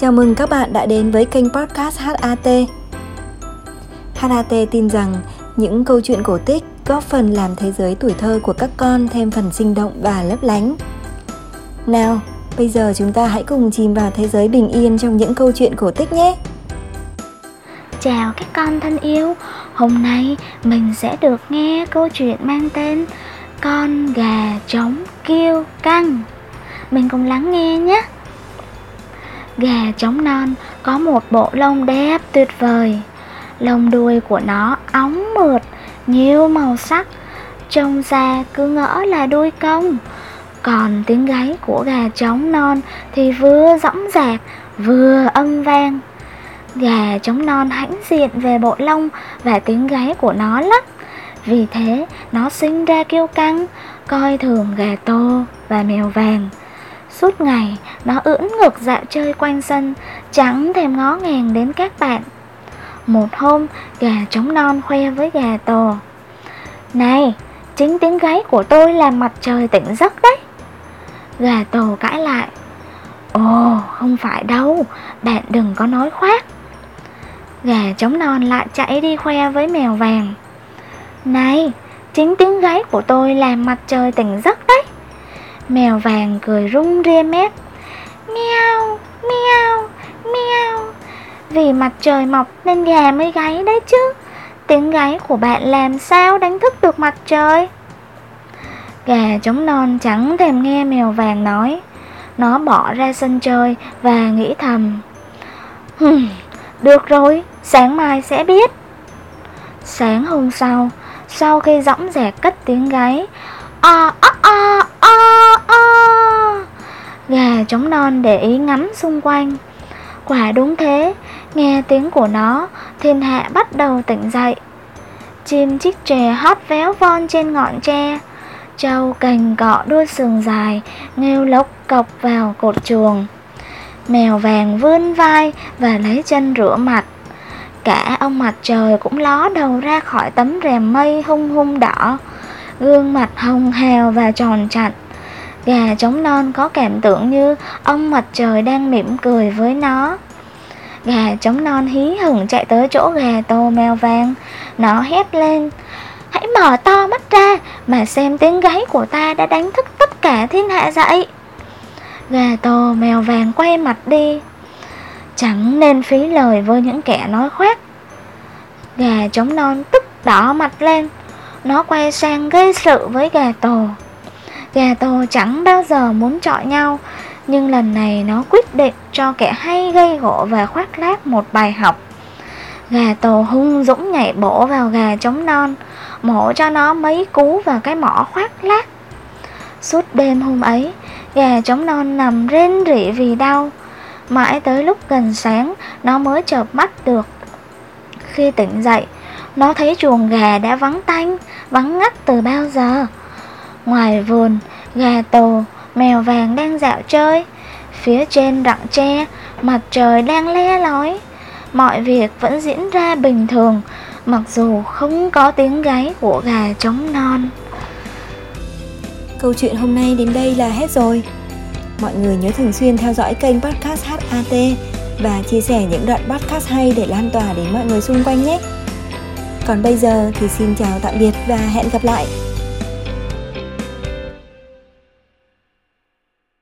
Chào mừng các bạn đã đến với kênh podcast HAT. HAT tin rằng những câu chuyện cổ tích góp phần làm thế giới tuổi thơ của các con thêm phần sinh động và lấp lánh. Nào, bây giờ chúng ta hãy cùng chìm vào thế giới bình yên trong những câu chuyện cổ tích nhé. Chào các con thân yêu, hôm nay mình sẽ được nghe câu chuyện mang tên Con gà trống kêu căng. Mình cùng lắng nghe nhé. Gà trống non có một bộ lông đẹp tuyệt vời. Lông đuôi của nó óng mượt, nhiều màu sắc, trông ra cứ ngỡ là đuôi công. Còn tiếng gáy của gà trống non thì vừa dõng dạc, vừa âm vang. Gà trống non hãnh diện về bộ lông và tiếng gáy của nó lắm. Vì thế, nó sinh ra kêu căng, coi thường gà tô và mèo vàng. Suốt ngày, nó ưỡn ngực dạo chơi quanh sân, chẳng thèm ngó ngàng đến các bạn. Một hôm, gà trống non khoe với gà tổ. Này, chính tiếng gáy của tôi làm mặt trời tỉnh giấc đấy. Gà tổ cãi lại. Ồ, không phải đâu, bạn đừng có nói khoác. Gà trống non lại chạy đi khoe với mèo vàng. Này, chính tiếng gáy của tôi làm mặt trời tỉnh giấc đấy. Mèo vàng cười rung ria mép. Mèo, mèo, mèo Vì mặt trời mọc nên gà mới gáy đấy chứ. Tiếng gáy của bạn làm sao đánh thức được mặt trời? Gà trống non chẳng thèm nghe mèo vàng nói. Nó bỏ ra sân chơi và nghĩ thầm. Hừm, được rồi, sáng mai sẽ biết. Sáng hôm sau, sau khi dõng dạc cất tiếng gáy O a Gà trống non để ý ngắm xung quanh. Quả đúng thế, Nghe tiếng của nó, Thiên hạ bắt đầu tỉnh dậy. Chim chích chè hót véo von trên ngọn tre. Trâu cành cọ đuôi sừng dài, Nghêu lốc cọc vào cột chuồng. Mèo vàng vươn vai Và lấy chân rửa mặt. Cả ông mặt trời cũng ló đầu ra khỏi tấm rèm mây hung hung đỏ. Gương mặt hồng hào và tròn chặt Gà trống non có cảm tưởng như ông mặt trời đang mỉm cười với nó. Gà trống non hí hửng chạy tới chỗ gà tô mèo vàng. Nó hét lên, Hãy mở to mắt ra mà xem tiếng gáy của ta đã đánh thức tất cả thiên hạ dậy. Gà tô mèo vàng quay mặt đi. Chẳng nên phí lời với những kẻ nói khoác. Gà trống non tức đỏ mặt lên. Nó quay sang gây sự với gà tổ Gà to chẳng bao giờ muốn chọi nhau. Nhưng lần này nó quyết định cho kẻ hay gây gỗ và khoác lác một bài học. Gà tổ hung dũng nhảy bổ vào gà trống non, Mổ cho nó mấy cú vào cái mỏ khoác lác. Suốt đêm hôm ấy, Gà trống non nằm rên rỉ vì đau. Mãi tới lúc gần sáng, Nó mới chợp mắt được. Khi tỉnh dậy, Nó thấy chuồng gà đã vắng tanh, Vắng ngắt từ bao giờ. Ngoài vườn, Gà tồ Mèo vàng đang dạo chơi Phía trên rặng tre, Mặt trời đang le lói Mọi việc vẫn diễn ra bình thường, Mặc dù không có tiếng gáy của gà trống non Câu chuyện hôm nay đến đây là hết rồi. Mọi người nhớ thường xuyên theo dõi kênh podcast HAT và chia sẻ những đoạn podcast hay để lan tỏa đến mọi người xung quanh nhé. Còn bây giờ thì xin chào tạm biệt và hẹn gặp lại.